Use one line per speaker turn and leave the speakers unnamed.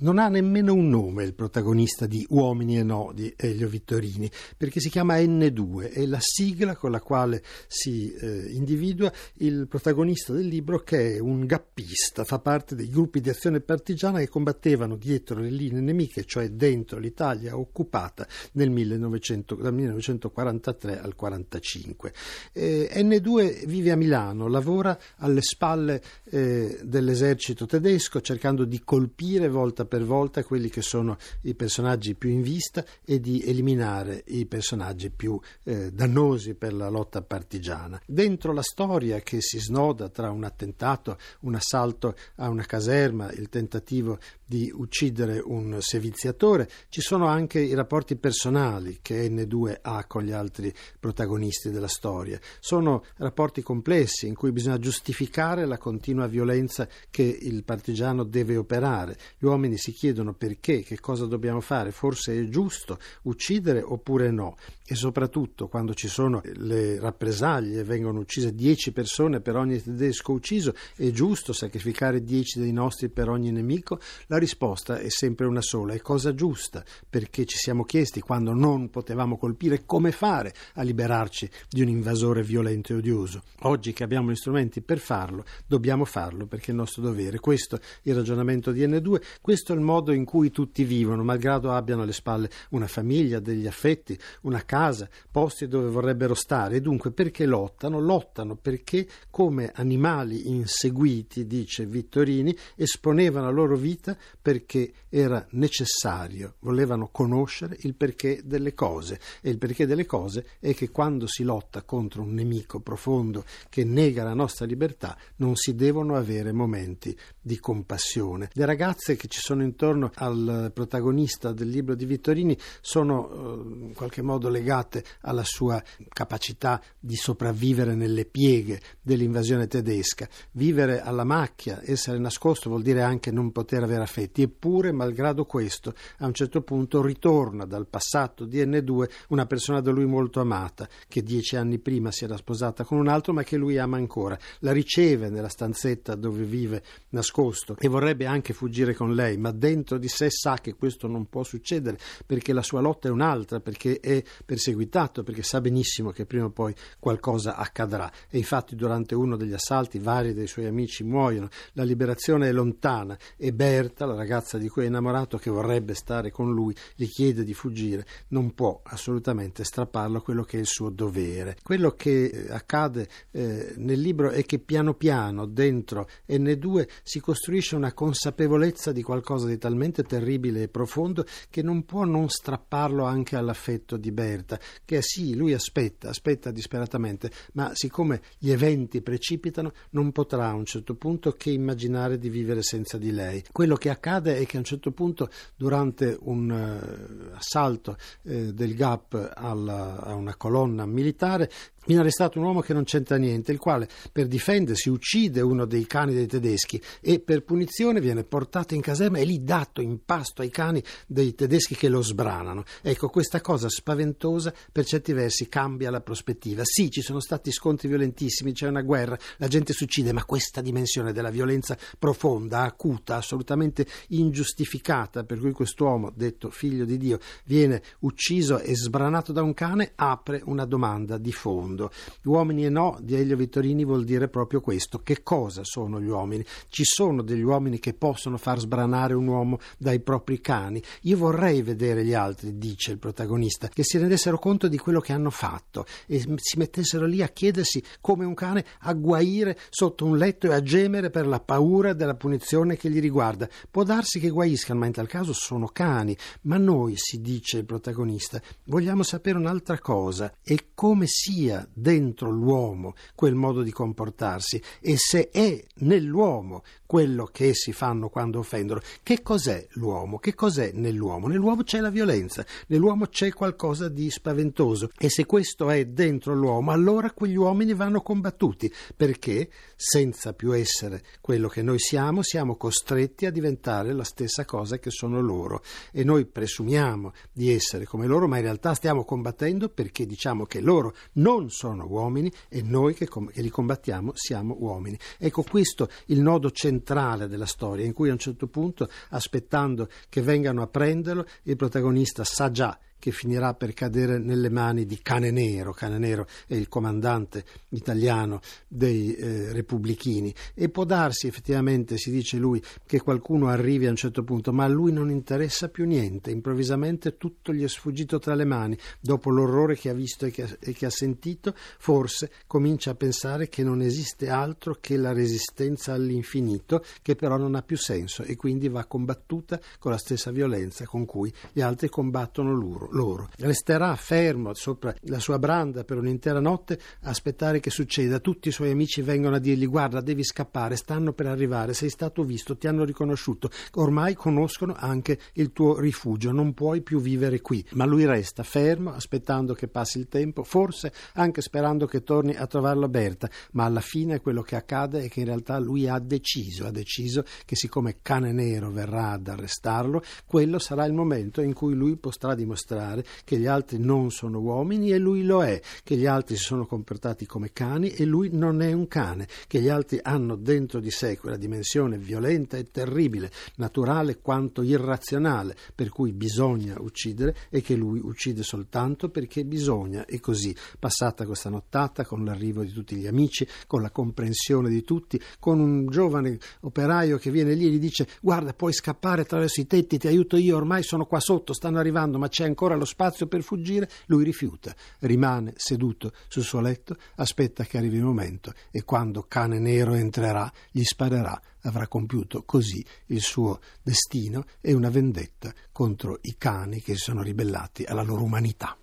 Non ha nemmeno un nome il protagonista di Uomini e No di Elio Vittorini, perché si chiama N2, è la sigla con la quale si eh, individua il protagonista del libro che è un gappista, fa parte dei gruppi di azione partigiana che combattevano dietro le linee nemiche, cioè dentro l'Italia occupata nel 1900, dal 1943 al 1945. Eh, N2 vive a Milano, lavora alle spalle eh, dell'esercito tedesco cercando di colpire volta per volta quelli che sono i personaggi più in vista e di eliminare i personaggi più eh, dannosi per la lotta partigiana. Dentro la storia che si snoda tra un attentato, un assalto a una caserma, il tentativo di uccidere un seviziatore, ci sono anche i rapporti personali che N2 ha con gli altri protagonisti della storia. Sono rapporti complessi in cui bisogna giustificare la continua violenza che il partigiano deve operare. Gli uomini si chiedono perché, che cosa dobbiamo fare, forse è giusto uccidere oppure no. E soprattutto quando ci sono le rappresaglie, vengono uccise 10 persone per ogni tedesco ucciso, è giusto sacrificare 10 dei nostri per ogni nemico? La risposta è sempre una sola, è cosa giusta, perché ci siamo chiesti quando non potevamo colpire come fare a liberarci di un invasore violento e odioso. Oggi che abbiamo gli strumenti per farlo, dobbiamo farlo perché è il nostro dovere. Questo è il ragionamento di N2, questo è il modo in cui tutti vivono, malgrado abbiano alle spalle una famiglia, degli affetti, una casa, posti dove vorrebbero stare. E dunque perché lottano? Lottano perché come animali inseguiti, dice Vittorini, esponevano la loro vita perché era necessario, volevano conoscere il perché delle cose. E il perché delle cose è che quando si lotta contro un nemico profondo che nega la nostra libertà, non si devono avere momenti di compassione. Le ragazze che ci sono intorno al protagonista del libro di Vittorini sono eh, in qualche modo legate alla sua capacità di sopravvivere nelle pieghe dell'invasione tedesca. Vivere alla macchia, essere nascosto vuol dire anche non poter avere affetti, eppure, malgrado questo, a un certo punto ritorna dal passato di N2 una persona da lui molto amata, che dieci anni prima si era sposata con un altro, ma che lui ama ancora. La riceve nella stanzetta dove vive nascosto e vorrebbe anche fuggire con lei, ma dentro di sé sa che questo non può succedere perché la sua lotta è un'altra, perché è perseguitato, perché sa benissimo che prima o poi qualcosa accadrà. E infatti durante uno degli assalti vari dei suoi amici muoiono, la liberazione è lontana e Berta, la ragazza di cui è innamorato, che vorrebbe stare con lui, gli chiede di fuggire, non può assolutamente strapparlo a quello che è il suo dovere. Quello che eh, accade eh, nel libro è che piano piano dentro N2 si costruisce una consapevolezza di qualcosa di talmente terribile e profondo che non può non strapparlo anche all'affetto di Berta, che sì, lui aspetta, aspetta disperatamente, ma siccome gli eventi precipitano non potrà a un certo punto che immaginare di vivere senza di lei. Quello che accade è che a un certo punto durante un uh, assalto uh, del GAP alla, a una colonna militare Viene arrestato un uomo che non c'entra niente, il quale per difendersi uccide uno dei cani dei tedeschi e per punizione viene portato in caserma e lì dato in pasto ai cani dei tedeschi che lo sbranano. Ecco, questa cosa spaventosa per certi versi cambia la prospettiva. Sì, ci sono stati scontri violentissimi, c'è una guerra, la gente si uccide, ma questa dimensione della violenza profonda, acuta, assolutamente ingiustificata, per cui quest'uomo, detto figlio di Dio, viene ucciso e sbranato da un cane, apre una domanda di fondo mondo. Uomini e no di Elio Vittorini vuol dire proprio questo. Che cosa sono gli uomini? Ci sono degli uomini che possono far sbranare un uomo dai propri cani. Io vorrei vedere gli altri, dice il protagonista, che si rendessero conto di quello che hanno fatto e si mettessero lì a chiedersi come un cane a guaire sotto un letto e a gemere per la paura della punizione che li riguarda. Può darsi che guaiscano, ma in tal caso sono cani. Ma noi, si dice il protagonista, vogliamo sapere un'altra cosa e come sia dentro l'uomo quel modo di comportarsi e se è nell'uomo quello che essi fanno quando offendono. Che cos'è l'uomo? Che cos'è nell'uomo? Nell'uomo c'è la violenza, nell'uomo c'è qualcosa di spaventoso e se questo è dentro l'uomo, allora quegli uomini vanno combattuti perché senza più essere quello che noi siamo, siamo costretti a diventare la stessa cosa che sono loro e noi presumiamo di essere come loro, ma in realtà stiamo combattendo perché diciamo che loro non sono uomini e noi che, com- che li combattiamo siamo uomini. Ecco questo il nodo centrale centrale della storia, in cui a un certo punto, aspettando che vengano a prenderlo, il protagonista sa già che finirà per cadere nelle mani di Cane Nero. Cane Nero è il comandante italiano dei eh, repubblichini. E può darsi effettivamente, si dice lui, che qualcuno arrivi a un certo punto, ma a lui non interessa più niente, improvvisamente tutto gli è sfuggito tra le mani, dopo l'orrore che ha visto e che ha, e che ha sentito, forse comincia a pensare che non esiste altro che la resistenza all'infinito, che però non ha più senso e quindi va combattuta con la stessa violenza con cui gli altri combattono loro loro. Resterà fermo sopra la sua branda per un'intera notte a aspettare che succeda. Tutti i suoi amici vengono a dirgli guarda devi scappare, stanno per arrivare, sei stato visto, ti hanno riconosciuto, ormai conoscono anche il tuo rifugio, non puoi più vivere qui. Ma lui resta fermo aspettando che passi il tempo, forse anche sperando che torni a trovarlo Berta, ma alla fine quello che accade è che in realtà lui ha deciso, ha deciso che siccome cane nero verrà ad arrestarlo, quello sarà il momento in cui lui potrà dimostrare dimostrare che gli altri non sono uomini e lui lo è, che gli altri si sono comportati come cani e lui non è un cane, che gli altri hanno dentro di sé quella dimensione violenta e terribile, naturale quanto irrazionale, per cui bisogna uccidere e che lui uccide soltanto perché bisogna. E così, passata questa nottata con l'arrivo di tutti gli amici, con la comprensione di tutti, con un giovane operaio che viene lì e gli dice guarda puoi scappare attraverso i tetti, ti aiuto io, ormai sono qua sotto, stanno arrivando, ma c'è ancora ancora lo spazio per fuggire, lui rifiuta, rimane seduto sul suo letto, aspetta che arrivi il momento e quando cane nero entrerà gli sparerà, avrà compiuto così il suo destino e una vendetta contro i cani che si sono ribellati alla loro umanità.